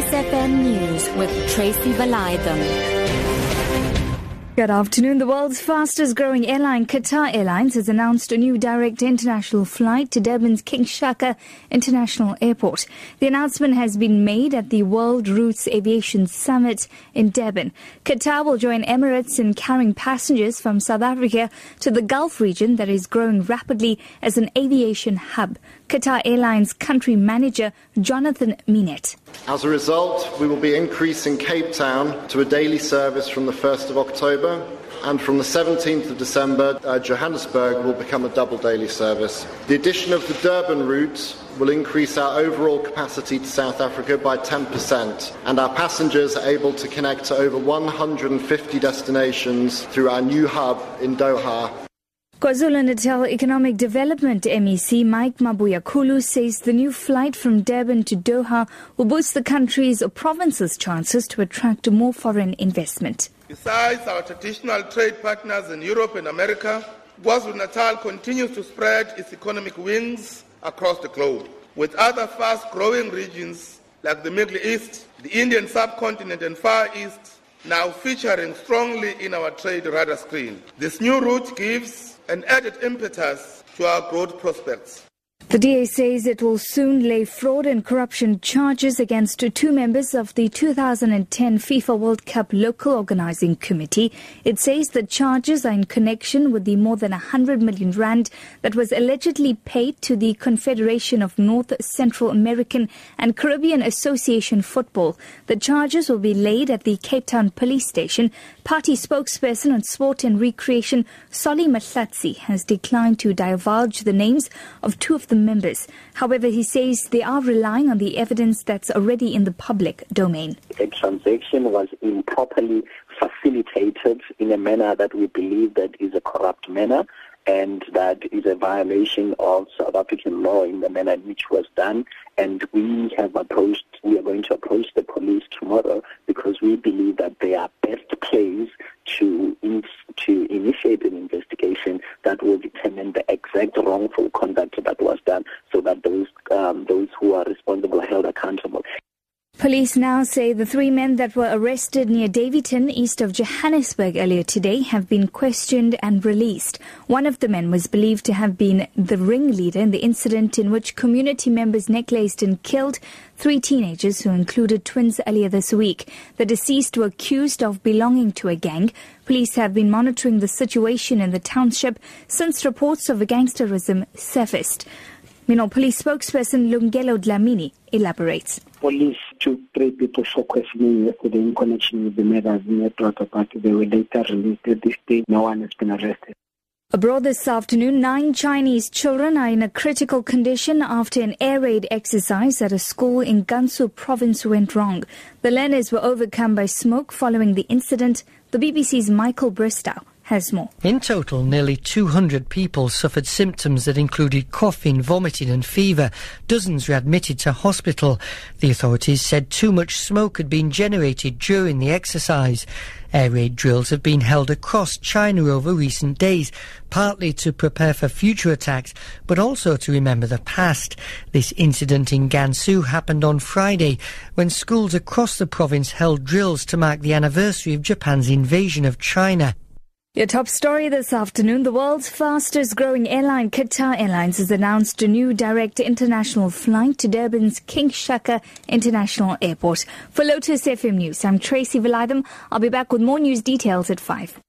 Lotus FM News with Tracy Valaydham. Good afternoon. The world's fastest growing airline, Qatar Airlines, has announced a new direct international flight to Durban's King Shaka International Airport. The announcement has been made at the World Routes Aviation Summit in Durban. Qatar will join Emirates in carrying passengers from South Africa to the Gulf region that is growing rapidly as an aviation hub. Qatar Airlines country manager Jonathan Minette. As a result, we will be increasing Cape Town to a daily service from the 1st of October, and from the 17th of December, uh, Johannesburg will become a double daily service. The addition of the Durban route will increase our overall capacity to South Africa by 10%, and our passengers are able to connect to over 150 destinations through our new hub in Doha KwaZulu-Natal Economic Development MEC Mike Mabuyakhulu says the new flight from Durban to Doha will boost the country's or province's chances to attract more foreign investment. Besides our traditional trade partners in Europe and America, KwaZulu-Natal continues to spread its economic wings across the globe, with other fast-growing regions like the Middle East, the Indian subcontinent and Far East now featuring strongly in our trade radar screen. This new route gives an added impetus to our growth prospects. The DA says it will soon lay fraud and corruption charges against two members of the 2010 FIFA World Cup Local Organizing Committee. It says the charges are in connection with the more than 100 million rand that was allegedly paid to the Confederation of North Central American and Caribbean Association Football. The charges will be laid at the Cape Town Police Station. Party spokesperson on Sport and Recreation, Solly Malatsi, has declined to divulge the names of two of the members. However, he says they are relying on the evidence that's already in the public domain. The transaction was improperly facilitated in a manner that we believe that is a corrupt manner and that is a violation of South African law in the manner in which was done. And we have approached, we are going to approach the police tomorrow because we believe that they are best placed to in, to initiate an investigation that will determine the wrongful conduct that was done, so that those um, those who are responsible are held accountable. Police now say the three men that were arrested near Daveyton, east of Johannesburg earlier today, have been questioned and released. One of the men was believed to have been the ringleader in the incident in which community members necklaced and killed three teenagers who included twins earlier this week. The deceased were accused of belonging to a gang. Police have been monitoring the situation in the township since reports of a gangsterism surfaced. Meanwhile, police spokesperson Lungelo Dlamini elaborates. Police took three people for questioning yesterday in connection with the murders in but they were later released. At this stage, no one has been arrested. Abroad this afternoon, nine Chinese children are in a critical condition after an air raid exercise at a school in Gansu province went wrong. The learners were overcome by smoke following the incident. The BBC's Michael Bristow has more. In total, nearly 200 people suffered symptoms that included coughing, vomiting, and fever. Dozens were admitted to hospital. The authorities said too much smoke had been generated during the exercise. Air raid drills have been held across China over recent days, partly to prepare for future attacks, but also to remember the past. This incident in Gansu happened on Friday when schools across the province held drills to mark the anniversary of Japan's invasion of China. Your top story this afternoon. The world's fastest growing airline, Qatar Airlines, has announced a new direct international flight to Durban's King Shaka International Airport. For Lotus FM News, I'm Tracy Valaydham. I'll be back with more news details at 5.